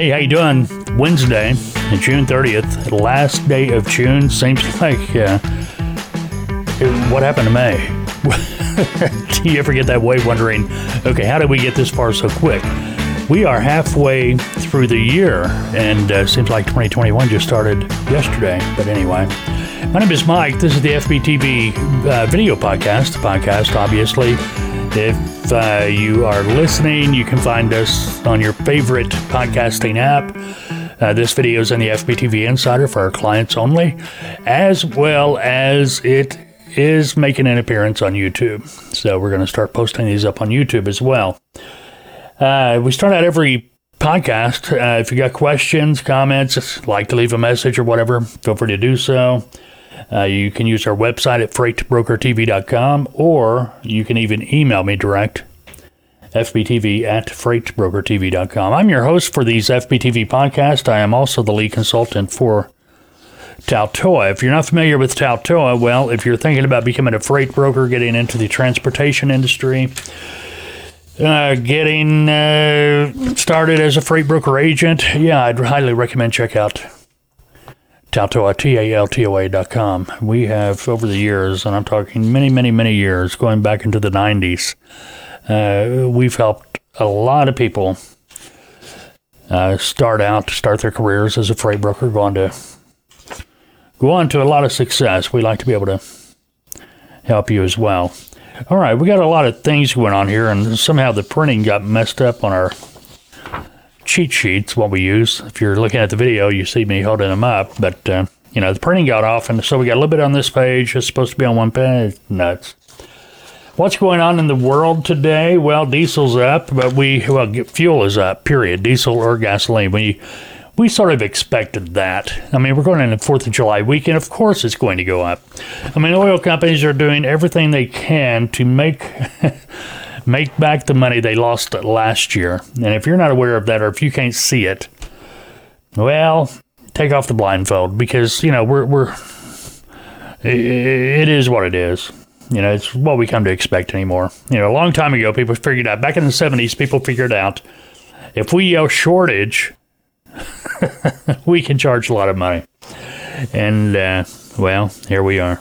Hey, how you doing? Wednesday, June 30th, last day of June. Seems like, uh, what happened to May? Do you ever get that way wondering, okay, how did we get this far so quick? We are halfway through the year, and uh, seems like 2021 just started yesterday. But anyway, my name is Mike. This is the FBTV uh, video podcast. The podcast, obviously. If uh, you are listening, you can find us on your favorite podcasting app. Uh, this video is in the FBTV Insider for our clients only, as well as it is making an appearance on YouTube. So we're going to start posting these up on YouTube as well. Uh, we start out every podcast. Uh, if you got questions, comments, like to leave a message or whatever, feel free to do so. Uh, you can use our website at freightbrokertv.com or you can even email me direct fbtv at freightbrokertv.com. I'm your host for these FBTV podcasts. I am also the lead consultant for Taltoa. If you're not familiar with Taltoa, well, if you're thinking about becoming a freight broker, getting into the transportation industry, uh, getting uh, started as a freight broker agent, yeah, I'd highly recommend check out Taltoa, T-A-L-T-O-A dot com. We have, over the years, and I'm talking many, many, many years, going back into the 90s, uh, we've helped a lot of people uh, start out, start their careers as a freight broker, go on to go on to a lot of success. We like to be able to help you as well. All right, we got a lot of things going on here, and somehow the printing got messed up on our cheat sheets, what we use. If you're looking at the video, you see me holding them up, but uh, you know the printing got off, and so we got a little bit on this page. It's supposed to be on one page. Nuts. What's going on in the world today? Well, diesel's up, but we well fuel is up. Period. Diesel or gasoline. We we sort of expected that. I mean, we're going into the Fourth of July weekend. Of course, it's going to go up. I mean, oil companies are doing everything they can to make make back the money they lost last year. And if you're not aware of that, or if you can't see it, well, take off the blindfold because you know we're we're it is what it is. You know, it's what we come to expect anymore. You know, a long time ago, people figured out. Back in the '70s, people figured out if we yell shortage, we can charge a lot of money. And uh, well, here we are.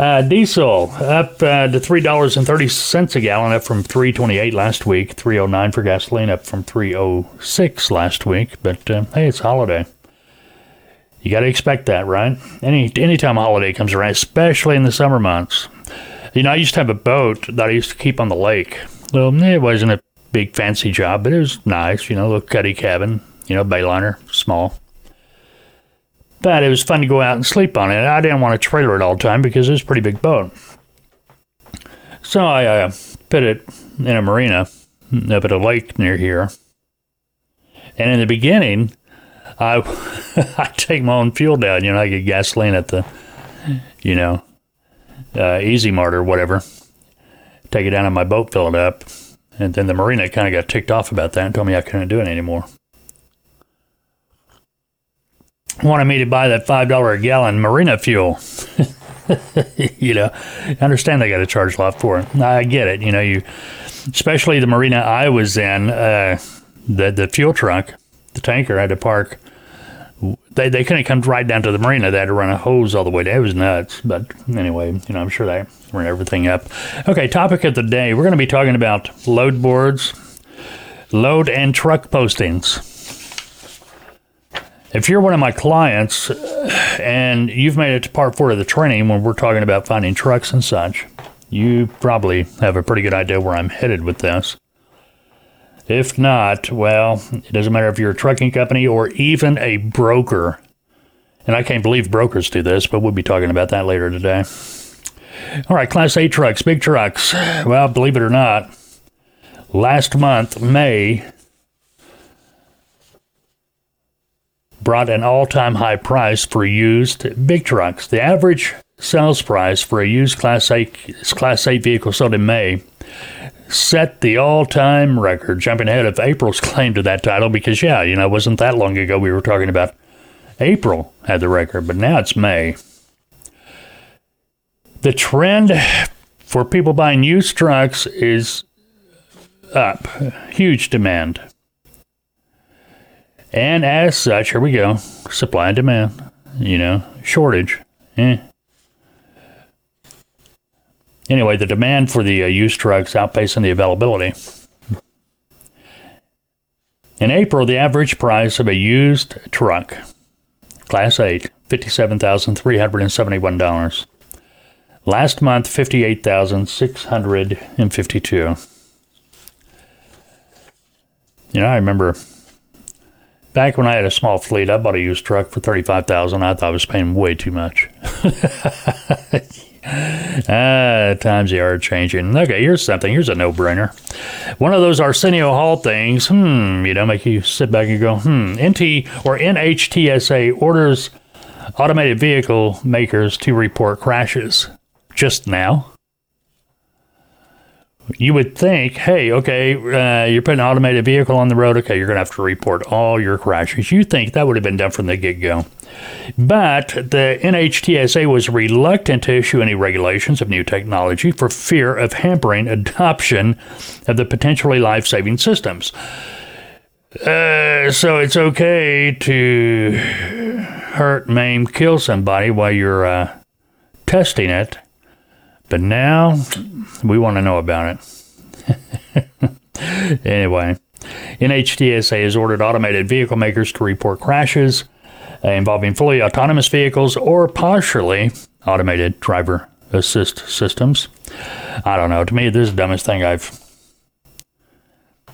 Uh, diesel up uh, to three dollars and thirty cents a gallon, up from three twenty eight last week. Three oh nine for gasoline, up from three oh six last week. But uh, hey, it's holiday. You got to expect that, right? Any anytime a holiday comes around, especially in the summer months. You know, I used to have a boat that I used to keep on the lake. Well, it wasn't a big fancy job, but it was nice. You know, little cuddy cabin. You know, bayliner, small. But it was fun to go out and sleep on it. I didn't want to trailer it all the time because it was a pretty big boat. So I uh, put it in a marina up at a lake near here. And in the beginning, I I take my own fuel down. You know, I get gasoline at the, you know, uh, Easy Mart or whatever. Take it down in my boat, fill it up, and then the marina kind of got ticked off about that and told me I couldn't do it anymore. Wanted me to buy that five dollar a gallon marina fuel. you know, I understand they got to charge a lot for it. I get it. You know, you, especially the marina I was in, uh, the the fuel truck, the tanker had to park they they couldn't come right down to the marina. They had to run a hose all the way. It was nuts. But anyway, you know, I'm sure they ran everything up. Okay, topic of the day. We're going to be talking about load boards, load and truck postings. If you're one of my clients and you've made it to part four of the training when we're talking about finding trucks and such, you probably have a pretty good idea where I'm headed with this. If not, well, it doesn't matter if you're a trucking company or even a broker. And I can't believe brokers do this, but we'll be talking about that later today. All right, Class 8 trucks, big trucks. Well, believe it or not, last month, May, brought an all time high price for used big trucks. The average sales price for a used Class 8, Class 8 vehicle sold in May set the all time record, jumping ahead of April's claim to that title because, yeah, you know, it wasn't that long ago we were talking about April had the record, but now it's May. The trend for people buying used trucks is up, huge demand. And as such, here we go supply and demand, you know, shortage. Eh. Anyway, the demand for the uh, used trucks outpacing the availability. In April, the average price of a used truck, Class 8, $57,371. Last month, 58652 You know, I remember back when I had a small fleet, I bought a used truck for 35000 I thought I was paying way too much. ah, times they are changing. Okay, here's something. Here's a no-brainer. One of those Arsenio Hall things, hmm, you know, make you sit back and go, hmm. NT or NHTSA orders automated vehicle makers to report crashes just now. You would think, hey, okay, uh, you're putting an automated vehicle on the road. Okay, you're going to have to report all your crashes. You think that would have been done from the get go. But the NHTSA was reluctant to issue any regulations of new technology for fear of hampering adoption of the potentially life saving systems. Uh, so it's okay to hurt, maim, kill somebody while you're uh, testing it. But now we want to know about it. anyway, NHTSA has ordered automated vehicle makers to report crashes uh, involving fully autonomous vehicles or partially automated driver assist systems. I don't know. To me, this is the dumbest thing I've.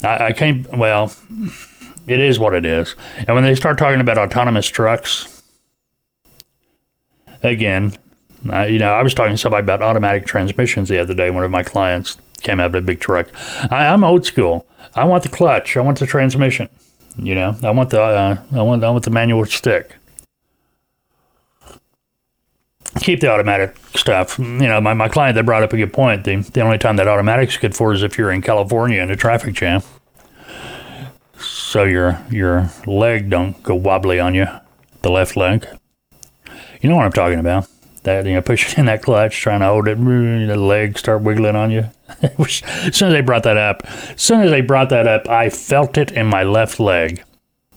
I, I can't. Well, it is what it is. And when they start talking about autonomous trucks, again, uh, you know, I was talking to somebody about automatic transmissions the other day. One of my clients came out of a big truck. I, am old school. I want the clutch. I want the transmission. You know, I want the uh, I want I want the manual stick. Keep the automatic stuff. You know, my, my client that brought up a good point. The the only time that automatic's good for is if you're in California in a traffic jam. So your your leg don't go wobbly on you, the left leg. You know what I'm talking about that you know pushing in that clutch trying to hold it the legs start wiggling on you. As soon as they brought that up as soon as they brought that up i felt it in my left leg.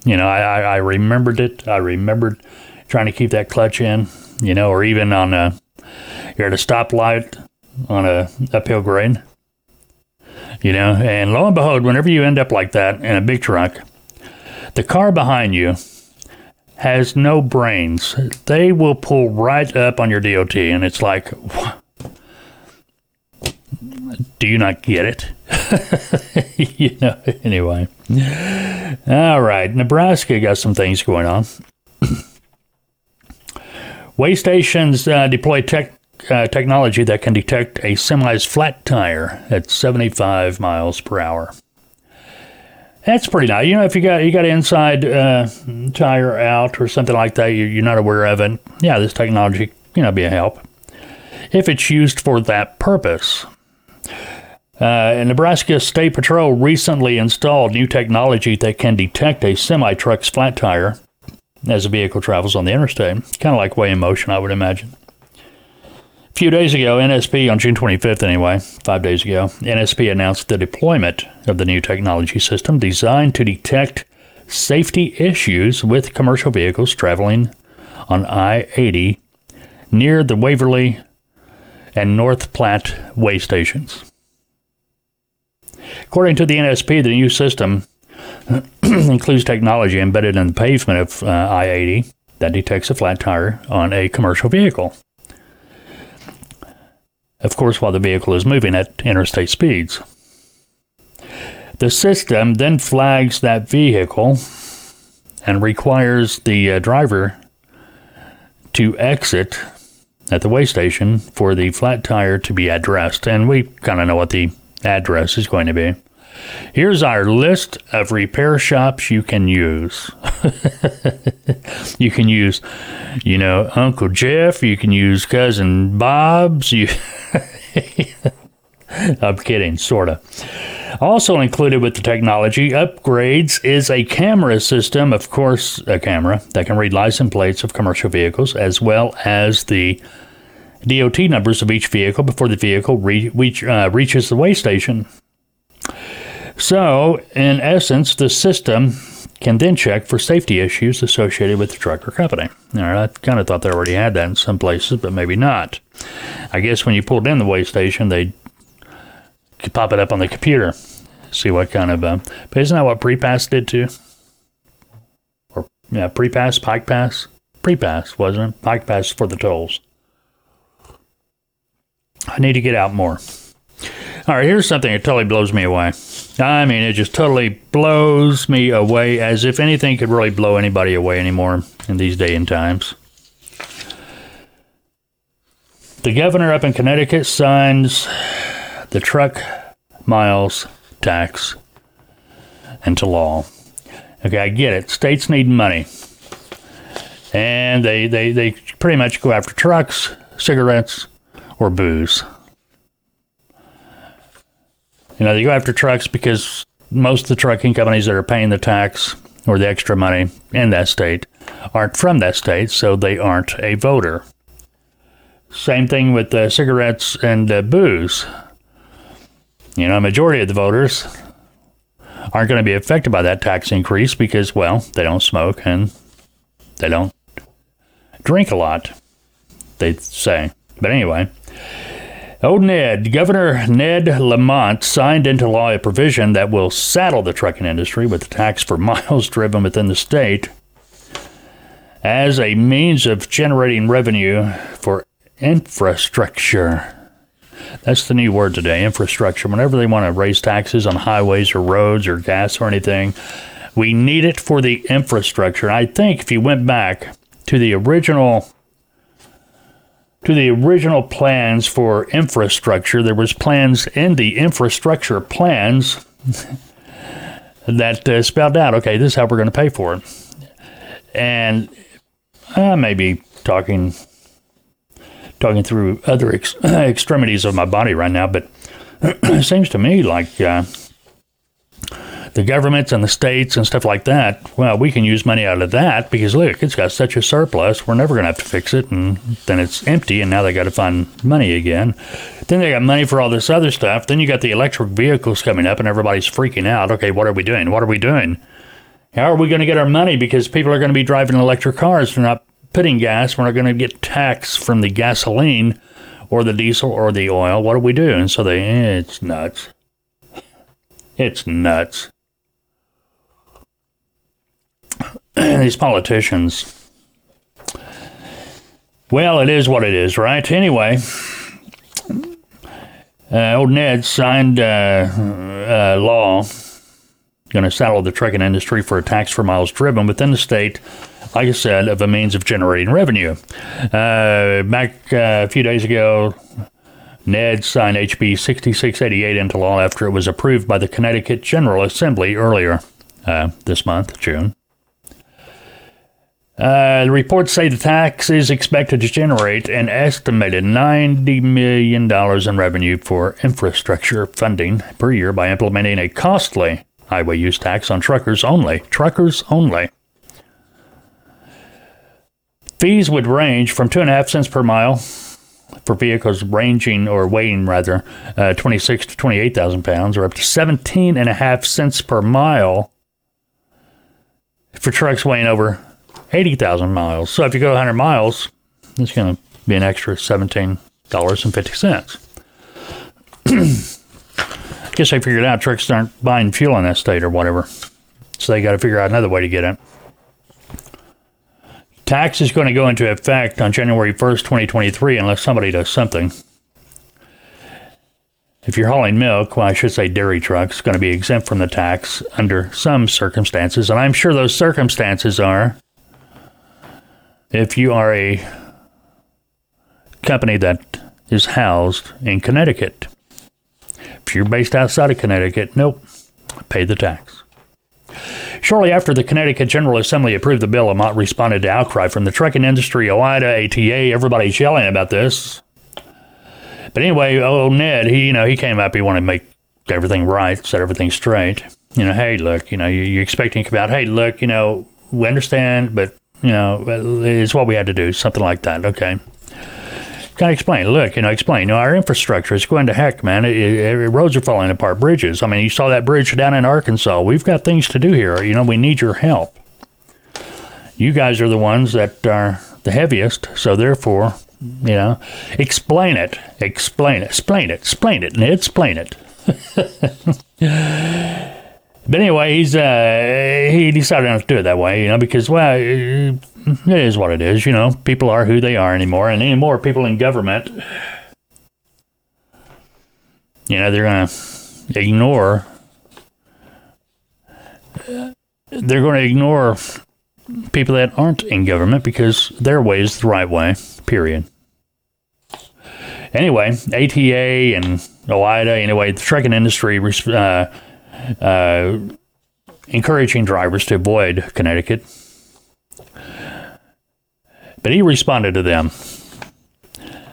You know i, I, remembered it. I remembered trying to keep that clutch in you know or even on a you're at a stoplight on a uphill grade you know and lo and behold whenever you end up like that in a big truck the car behind you has no brains. They will pull right up on your DOT, and it's like, do you not get it? you know, anyway. All right, Nebraska got some things going on. Way stations uh, deploy tech, uh, technology that can detect a semi's flat tire at 75 miles per hour. That's pretty nice. You know, if you got you got inside uh, tire out or something like that, you, you're not aware of it. Yeah, this technology you know be a help if it's used for that purpose. Uh, Nebraska State Patrol recently installed new technology that can detect a semi truck's flat tire as the vehicle travels on the interstate. Kind of like Weigh in Motion, I would imagine few days ago, NSP, on June 25th anyway, five days ago, NSP announced the deployment of the new technology system designed to detect safety issues with commercial vehicles traveling on I 80 near the Waverly and North Platte way stations. According to the NSP, the new system includes technology embedded in the pavement of uh, I 80 that detects a flat tire on a commercial vehicle of course, while the vehicle is moving at interstate speeds. The system then flags that vehicle and requires the uh, driver to exit at the way station for the flat tire to be addressed. And we kind of know what the address is going to be. Here's our list of repair shops you can use. you can use, you know, Uncle Jeff. You can use Cousin Bob's. You. I'm kidding, sorta. Also included with the technology upgrades is a camera system, of course, a camera that can read license plates of commercial vehicles, as well as the DOT numbers of each vehicle before the vehicle re- reach, uh, reaches the way station. So, in essence, the system can then check for safety issues associated with the truck or company. Now, I kind of thought they already had that in some places, but maybe not. I guess when you pulled in the weigh station, they could pop it up on the computer, see what kind of. Uh, but isn't that what Prepass did too? Or yeah, Prepass, Pike Pass, Prepass wasn't it? Pike Pass for the tolls. I need to get out more. All right, here's something that totally blows me away. I mean, it just totally blows me away as if anything could really blow anybody away anymore in these day and times. The governor up in Connecticut signs the truck miles tax into law. Okay, I get it. States need money. And they, they, they pretty much go after trucks, cigarettes, or booze. You know, they go after trucks because most of the trucking companies that are paying the tax or the extra money in that state aren't from that state, so they aren't a voter. Same thing with uh, cigarettes and uh, booze. You know, a majority of the voters aren't going to be affected by that tax increase because, well, they don't smoke and they don't drink a lot, they say. But anyway, Old Ned, Governor Ned Lamont signed into law a provision that will saddle the trucking industry with a tax for miles driven within the state as a means of generating revenue for infrastructure. That's the new word today infrastructure. Whenever they want to raise taxes on highways or roads or gas or anything, we need it for the infrastructure. I think if you went back to the original to the original plans for infrastructure. There was plans in the infrastructure plans that uh, spelled out, okay, this is how we're going to pay for it. And I may be talking talking through other ex- extremities of my body right now, but it seems to me like uh, the governments and the states and stuff like that, well, we can use money out of that because look, it's got such a surplus, we're never going to have to fix it, and then it's empty, and now they got to find money again. Then they got money for all this other stuff. Then you got the electric vehicles coming up, and everybody's freaking out. Okay, what are we doing? What are we doing? How are we going to get our money? Because people are going to be driving electric cars. They're not putting gas. We're not going to get tax from the gasoline or the diesel or the oil. What do we do? And so they, eh, it's nuts. It's nuts. these politicians. Well, it is what it is, right? Anyway, uh, old Ned signed uh, uh, law going to saddle the trucking industry for a tax for miles driven within the state, like I said, of a means of generating revenue. Uh, back uh, a few days ago, Ned signed HB 6688 into law after it was approved by the Connecticut General Assembly earlier uh, this month, June. Uh, the reports say the tax is expected to generate an estimated $90 million in revenue for infrastructure funding per year by implementing a costly highway use tax on truckers only. Truckers only. Fees would range from two and a half cents per mile for vehicles ranging or weighing rather uh, 26 to 28,000 pounds, or up to 17 and a half cents per mile for trucks weighing over 80,000 miles. So if you go 100 miles, it's going to be an extra $17.50. I Guess they figured out trucks aren't buying fuel in that state or whatever. So they got to figure out another way to get it. Tax is going to go into effect on January 1st, 2023, unless somebody does something. If you're hauling milk, well, I should say dairy trucks, going to be exempt from the tax under some circumstances. And I'm sure those circumstances are if you are a company that is housed in Connecticut. If you're based outside of Connecticut, nope, pay the tax. Shortly after the Connecticut General Assembly approved the bill, Lamont responded to outcry from the trucking industry, OOIDA, ATA, everybody's yelling about this. But anyway, old Ned, he you know he came up, he wanted to make everything right, set everything straight. You know, hey, look, you know, you, you're expecting to come out, hey, look, you know, we understand, but you know, it's what we had to do, something like that. Okay. Kind of explain. Look, you know, explain. You know, our infrastructure is going to heck, man. It, it, roads are falling apart. Bridges. I mean, you saw that bridge down in Arkansas. We've got things to do here. You know, we need your help. You guys are the ones that are the heaviest, so therefore, you know, explain it. Explain it. Explain it. Explain it. Ned, explain it. but anyway, he's uh, he decided not to do it that way, you know, because well, it is what it is. You know, people are who they are anymore, and anymore people in government, you know, they're gonna ignore. They're going to ignore people that aren't in government because their way is the right way. Period. Anyway, ATA and OOIDA, anyway, the trucking industry uh, uh, encouraging drivers to avoid Connecticut. But he responded to them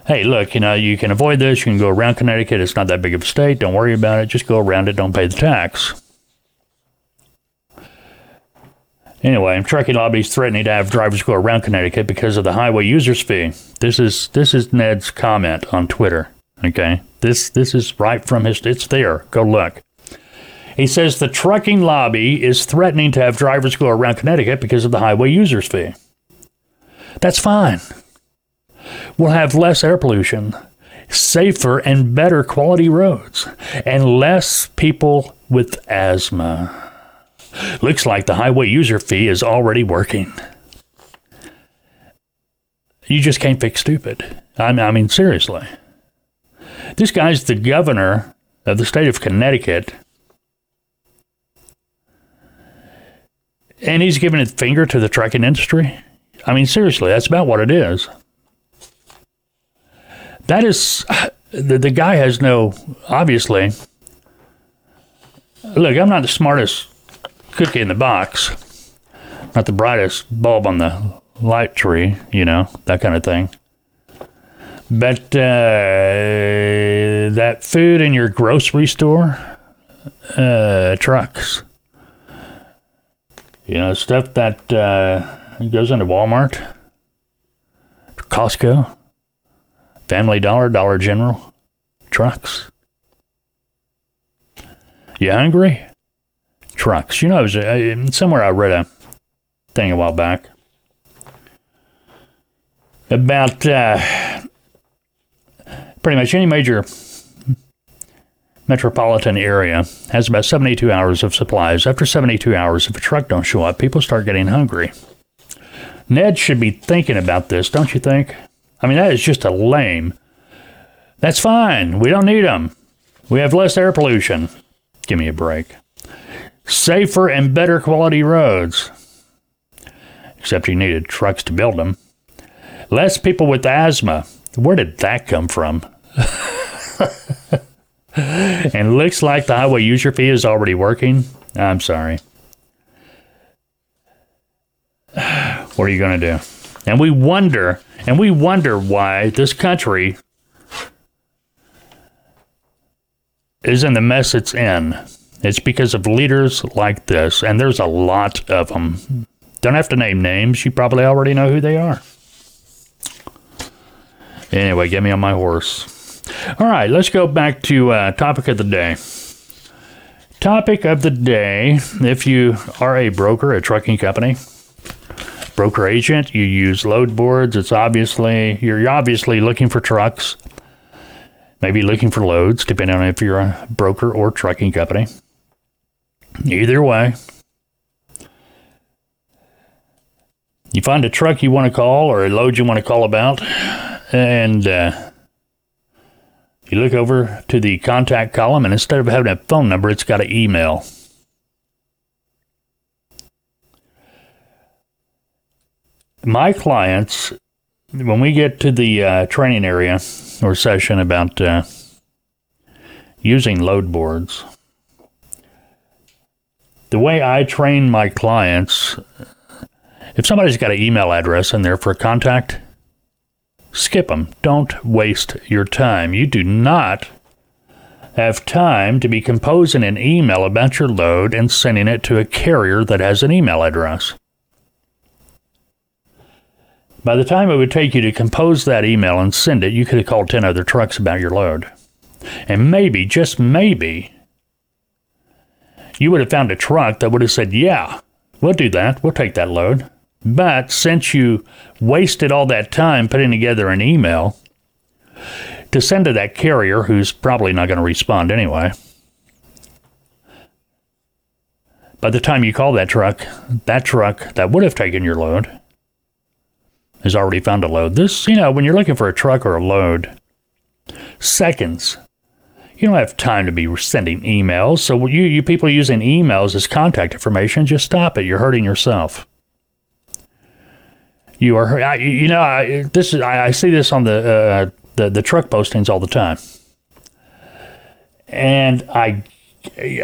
hey, look, you know, you can avoid this. You can go around Connecticut. It's not that big of a state. Don't worry about it. Just go around it. Don't pay the tax. Anyway, trucking lobbies threatening to have drivers go around Connecticut because of the highway users fee. This is this is Ned's comment on Twitter. Okay, this this is right from his. It's there. Go look. He says the trucking lobby is threatening to have drivers go around Connecticut because of the highway users fee. That's fine. We'll have less air pollution, safer and better quality roads, and less people with asthma. Looks like the highway user fee is already working. You just can't fix stupid. I mean, I mean, seriously. This guy's the governor of the state of Connecticut. And he's giving a finger to the trucking industry. I mean, seriously, that's about what it is. That is, the, the guy has no, obviously. Look, I'm not the smartest cookie in the box, not the brightest bulb on the light tree, you know, that kind of thing. But uh, that food in your grocery store, uh, trucks, you know, stuff that uh, goes into Walmart, Costco, Family Dollar, Dollar General, trucks. You hungry? trucks. You know, I was uh, somewhere I read a thing a while back about uh, pretty much any major metropolitan area has about 72 hours of supplies. After 72 hours, if a truck don't show up, people start getting hungry. Ned should be thinking about this, don't you think? I mean, that is just a lame. That's fine. We don't need them. We have less air pollution. Give me a break safer and better quality roads. Except you needed trucks to build them. Less people with asthma. Where did that come from? and looks like the highway user fee is already working. I'm sorry. What are you going to do? And we wonder, and we wonder why this country is in the mess it's in. It's because of leaders like this, and there's a lot of them. Don't have to name names. You probably already know who they are. Anyway, get me on my horse. All right, let's go back to uh, topic of the day. Topic of the day if you are a broker, a trucking company, broker agent, you use load boards. It's obviously, you're obviously looking for trucks, maybe looking for loads, depending on if you're a broker or trucking company. Either way, you find a truck you want to call or a load you want to call about, and uh, you look over to the contact column, and instead of having a phone number, it's got an email. My clients, when we get to the uh, training area or session about uh, using load boards, the way I train my clients, if somebody's got an email address in there for contact, skip them. Don't waste your time. You do not have time to be composing an email about your load and sending it to a carrier that has an email address. By the time it would take you to compose that email and send it, you could have called 10 other trucks about your load. And maybe, just maybe, you would have found a truck that would have said, Yeah, we'll do that. We'll take that load. But since you wasted all that time putting together an email to send to that carrier who's probably not going to respond anyway, by the time you call that truck, that truck that would have taken your load has already found a load. This, you know, when you're looking for a truck or a load, seconds you don't have time to be sending emails. So you, you people using emails as contact information, just stop it. You're hurting yourself. You are, I, you know, I, this is I, I see this on the, uh, the the truck postings all the time, and I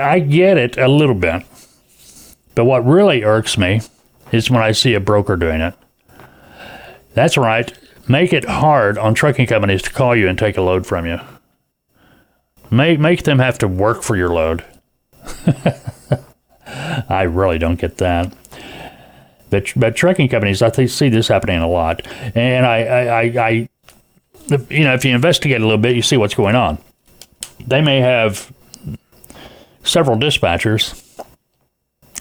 I get it a little bit, but what really irks me is when I see a broker doing it. That's right. Make it hard on trucking companies to call you and take a load from you. Make make them have to work for your load. I really don't get that. But but trucking companies, I think, see this happening a lot, and I, I, I, I, you know, if you investigate a little bit, you see what's going on. They may have several dispatchers,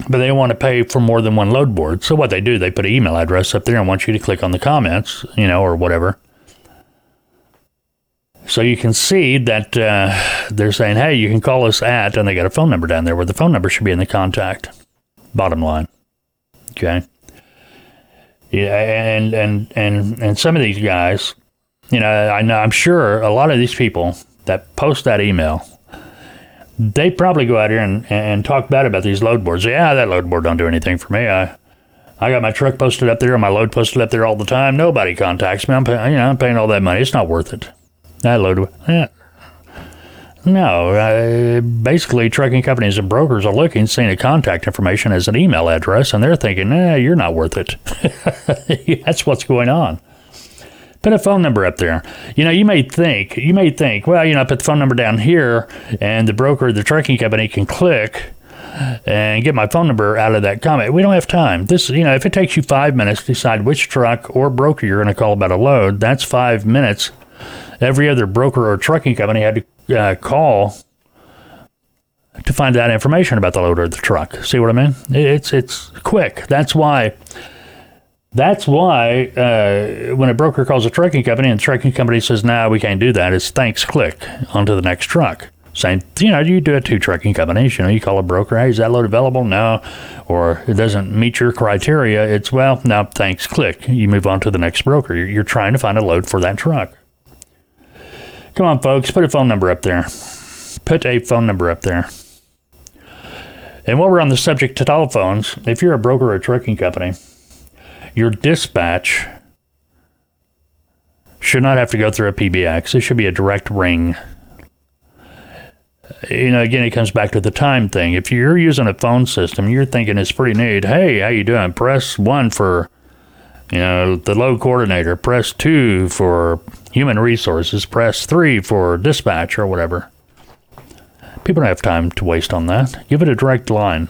but they want to pay for more than one load board. So what they do, they put an email address up there and want you to click on the comments, you know, or whatever so you can see that uh, they're saying, hey, you can call us at, and they got a phone number down there where the phone number should be in the contact. Bottom line. Okay. Yeah, and and and and some of these guys, you know, I know I'm sure a lot of these people that post that email, they probably go out here and, and talk bad about these load boards. Yeah, that load board don't do anything for me. I I got my truck posted up there and my load posted up there all the time. Nobody contacts me. I'm paying, you know, I'm paying all that money. It's not worth it. That load. Yeah. No, uh, basically, trucking companies and brokers are looking, seeing a contact information as an email address, and they're thinking, nah, you're not worth it. That's what's going on. Put a phone number up there. You know, you may think, you may think, well, you know, I put the phone number down here, and the broker, the trucking company can click and get my phone number out of that comment. We don't have time. This, you know, if it takes you five minutes to decide which truck or broker you're going to call about a load, that's five minutes every other broker or trucking company had to uh, call to find out information about the loader of the truck. See what I mean? It's it's quick. That's why. That's why uh, when a broker calls a trucking company and the trucking company says, "No, nah, we can't do that," it's thanks, click onto the next truck. Same, you know, you do it to trucking companies. You know, you call a broker, "Hey, is that load available?" No, or it doesn't meet your criteria. It's well, no, thanks, click. You move on to the next broker. You're, you're trying to find a load for that truck. Come on, folks, put a phone number up there. Put a phone number up there. And while we're on the subject of telephones, if you're a broker or a trucking company, your dispatch should not have to go through a PBX. It should be a direct ring. You know, again, it comes back to the time thing. If you're using a phone system, you're thinking it's pretty neat. Hey, how you doing? Press one for you know, the load coordinator, press two for human resources, press three for dispatch or whatever. People don't have time to waste on that. Give it a direct line.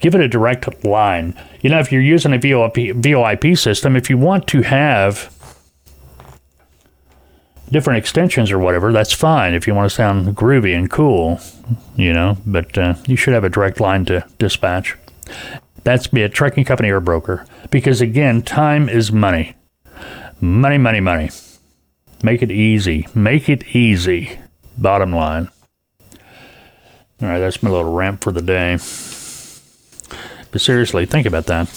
Give it a direct line. You know, if you're using a VoIP, VoIP system, if you want to have different extensions or whatever, that's fine if you want to sound groovy and cool, you know, but uh, you should have a direct line to dispatch. That's be a trucking company or a broker. Because again, time is money. Money, money, money. Make it easy. Make it easy. Bottom line. All right, that's my little rant for the day. But seriously, think about that.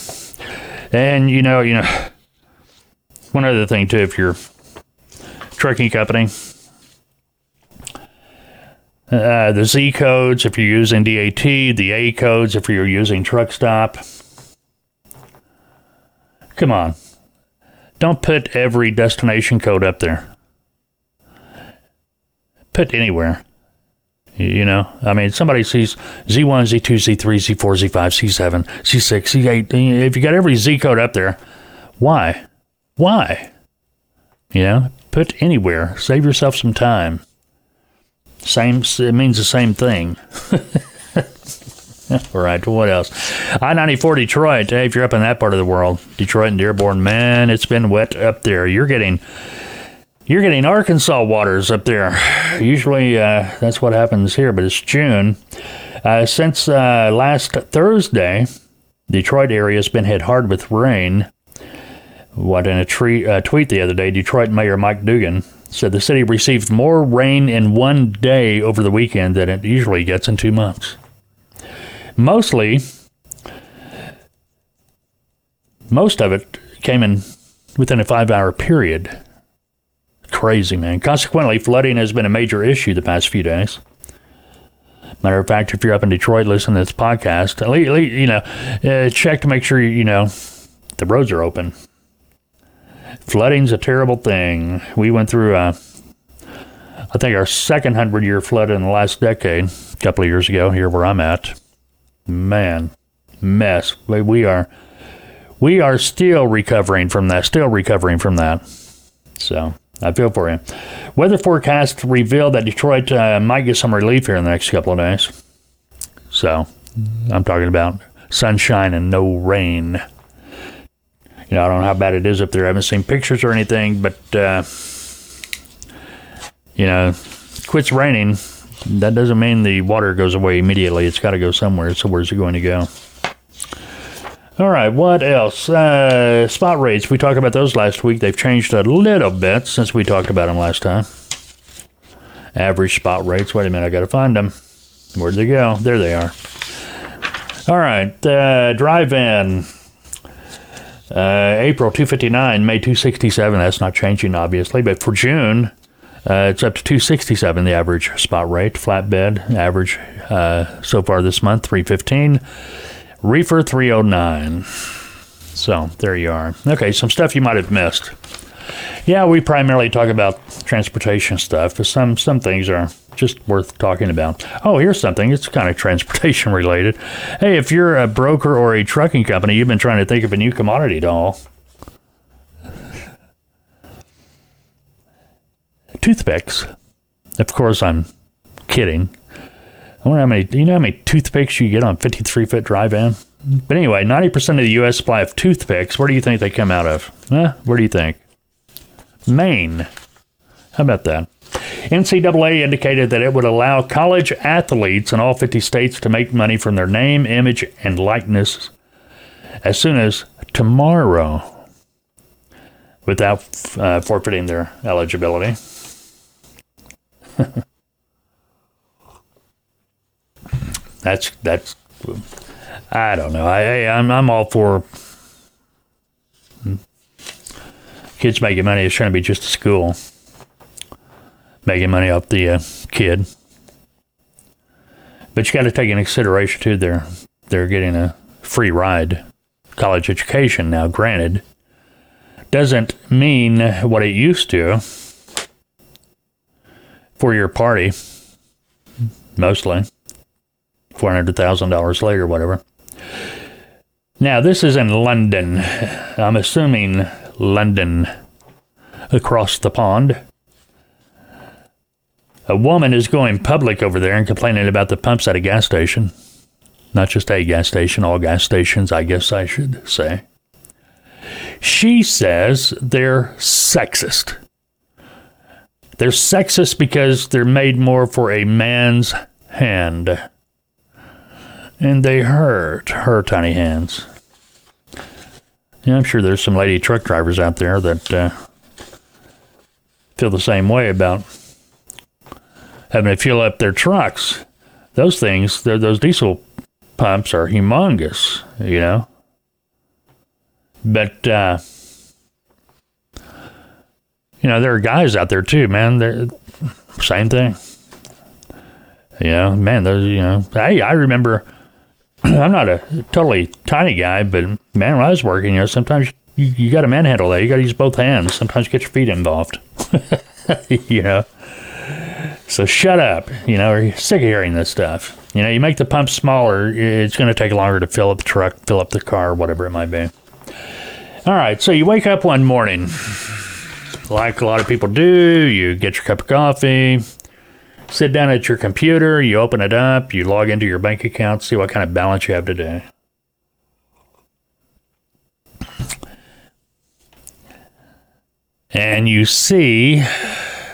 And you know, you know, one other thing too, if you're trucking company, uh, the Z codes if you're using DAT, the A codes if you're using truck stop. Come on. Don't put every destination code up there. Put anywhere. You know, I mean, somebody sees Z1, Z2, Z3, Z4, Z5, C7, C6, C8. If you got every Z code up there, why? Why? You know, put anywhere. Save yourself some time. Same, it means the same thing. All right, what else? I 94 Detroit. Hey, if you're up in that part of the world, Detroit and Dearborn, man, it's been wet up there. You're getting. You're getting Arkansas waters up there. Usually uh, that's what happens here, but it's June. Uh, since uh, last Thursday, Detroit area has been hit hard with rain. What in a tre- uh, tweet the other day, Detroit Mayor Mike Duggan said the city received more rain in one day over the weekend than it usually gets in two months. Mostly, most of it came in within a five hour period. Crazy, man. Consequently, flooding has been a major issue the past few days. Matter of fact, if you're up in Detroit listening to this podcast, you know, uh, check to make sure you know the roads are open. Flooding's a terrible thing. We went through, uh, I think, our second hundred year flood in the last decade, a couple of years ago, here where I'm at. Man, mess. We are, we are still recovering from that. Still recovering from that. So I feel for you. Weather forecast revealed that Detroit uh, might get some relief here in the next couple of days. So I'm talking about sunshine and no rain. You know, I don't know how bad it is up there. I haven't seen pictures or anything, but uh, you know, quits raining. That doesn't mean the water goes away immediately. It's got to go somewhere. So where's it going to go? All right, what else? Uh, spot rates. We talked about those last week. They've changed a little bit since we talked about them last time. Average spot rates. Wait a minute, I got to find them. Where'd they go? There they are. All right, uh, dry van. Uh, April 259, May 267. That's not changing, obviously, but for June, uh, it's up to 267, the average spot rate. Flatbed, average uh, so far this month, 315. Reefer 309. So there you are. Okay, some stuff you might have missed. Yeah, we primarily talk about transportation stuff, but some some things are just worth talking about. Oh, here's something. It's kind of transportation related. Hey, if you're a broker or a trucking company, you've been trying to think of a new commodity haul. Toothpicks. Of course, I'm kidding. I wonder how many. You know how many toothpicks you get on 53 foot dry van? But anyway, 90% of the U.S. supply of toothpicks. Where do you think they come out of? Huh? Where do you think? Maine. How about that? NCAA indicated that it would allow college athletes in all 50 states to make money from their name, image, and likeness as soon as tomorrow without uh, forfeiting their eligibility. that's that's I don't know. I, I'm I'm all for kids making money. Trying to be just a school making money off the uh, kid. But you got to take into consideration too. They're they're getting a free ride, college education. Now, granted, doesn't mean what it used to for your party. Mostly, four hundred thousand dollars later, whatever. Now, this is in London. I'm assuming London across the pond. A woman is going public over there and complaining about the pumps at a gas station. Not just a gas station, all gas stations, I guess I should say. She says they're sexist. They're sexist because they're made more for a man's hand. And they hurt her tiny hands. Yeah, I'm sure there's some lady truck drivers out there that uh, feel the same way about having to fuel up their trucks. Those things, those diesel pumps are humongous, you know. But uh, you know, there are guys out there too, man. They're same thing. You know, man, those you know, hey, I remember I'm not a totally tiny guy, but man, when I was working, you know, sometimes you, you got to manhandle that. You got to use both hands. Sometimes you get your feet involved. you know. So shut up. You know, are sick of hearing this stuff? You know, you make the pump smaller, it's going to take longer to fill up the truck, fill up the car, whatever it might be. All right, so you wake up one morning, like a lot of people do. You get your cup of coffee, sit down at your computer, you open it up, you log into your bank account, see what kind of balance you have today. And you see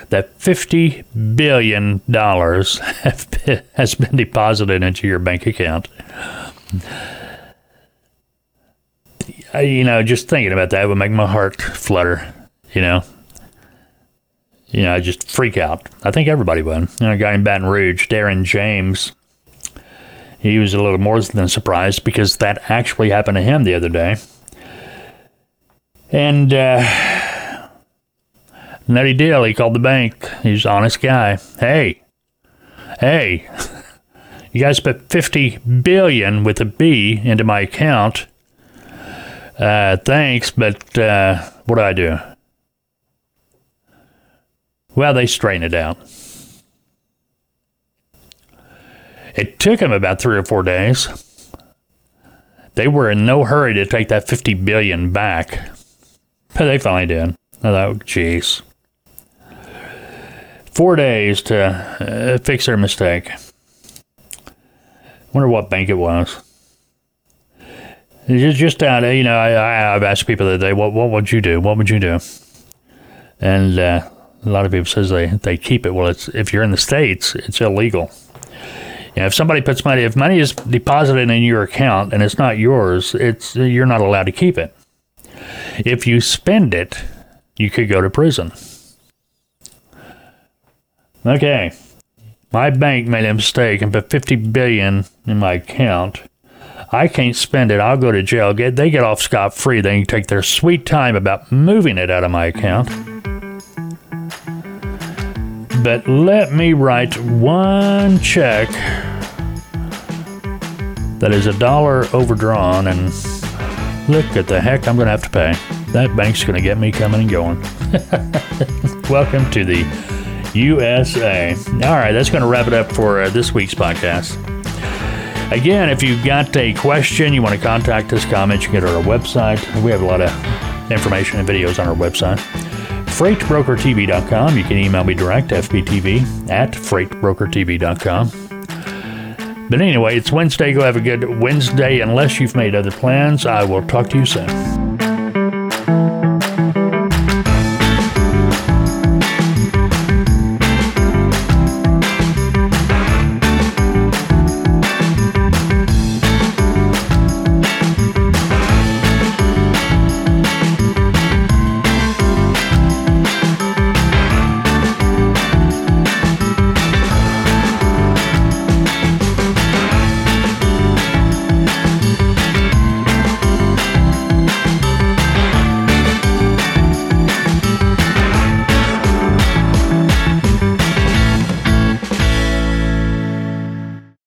that $50 billion been, has been deposited into your bank account. you know, just thinking about that would make my heart flutter, you know you know, I just freak out. I think everybody would. You know, a guy in Baton Rouge, Darren James, he was a little more than surprised because that actually happened to him the other day. And uh, nutty deal, he called the bank. He's an honest guy. Hey, hey, you guys put 50 billion with a B into my account. Uh, thanks, but uh, what do I do? Well, they straightened it out. It took them about three or four days. They were in no hurry to take that 50 billion back. But they finally did. I thought, jeez. Four days to uh, fix their mistake. Wonder what bank it was. It's just out, you know, I, have asked people that day, what, what would you do? What would you do? And uh, a lot of people says they, they keep it. Well, it's if you're in the states, it's illegal. You know, if somebody puts money, if money is deposited in your account and it's not yours, it's you're not allowed to keep it. If you spend it, you could go to prison. Okay, my bank made a mistake and put 50 billion in my account. I can't spend it. I'll go to jail. Get they get off scot free. They can take their sweet time about moving it out of my account but let me write one check that is a dollar overdrawn and look at the heck I'm going to have to pay. That bank's going to get me coming and going. Welcome to the USA. All right, that's going to wrap it up for uh, this week's podcast. Again, if you've got a question, you want to contact us, comment, you can get our website. We have a lot of information and videos on our website freightbrokertv.com. You can email me direct, fbtv at freightbrokertv.com. But anyway, it's Wednesday. Go have a good Wednesday. Unless you've made other plans, I will talk to you soon.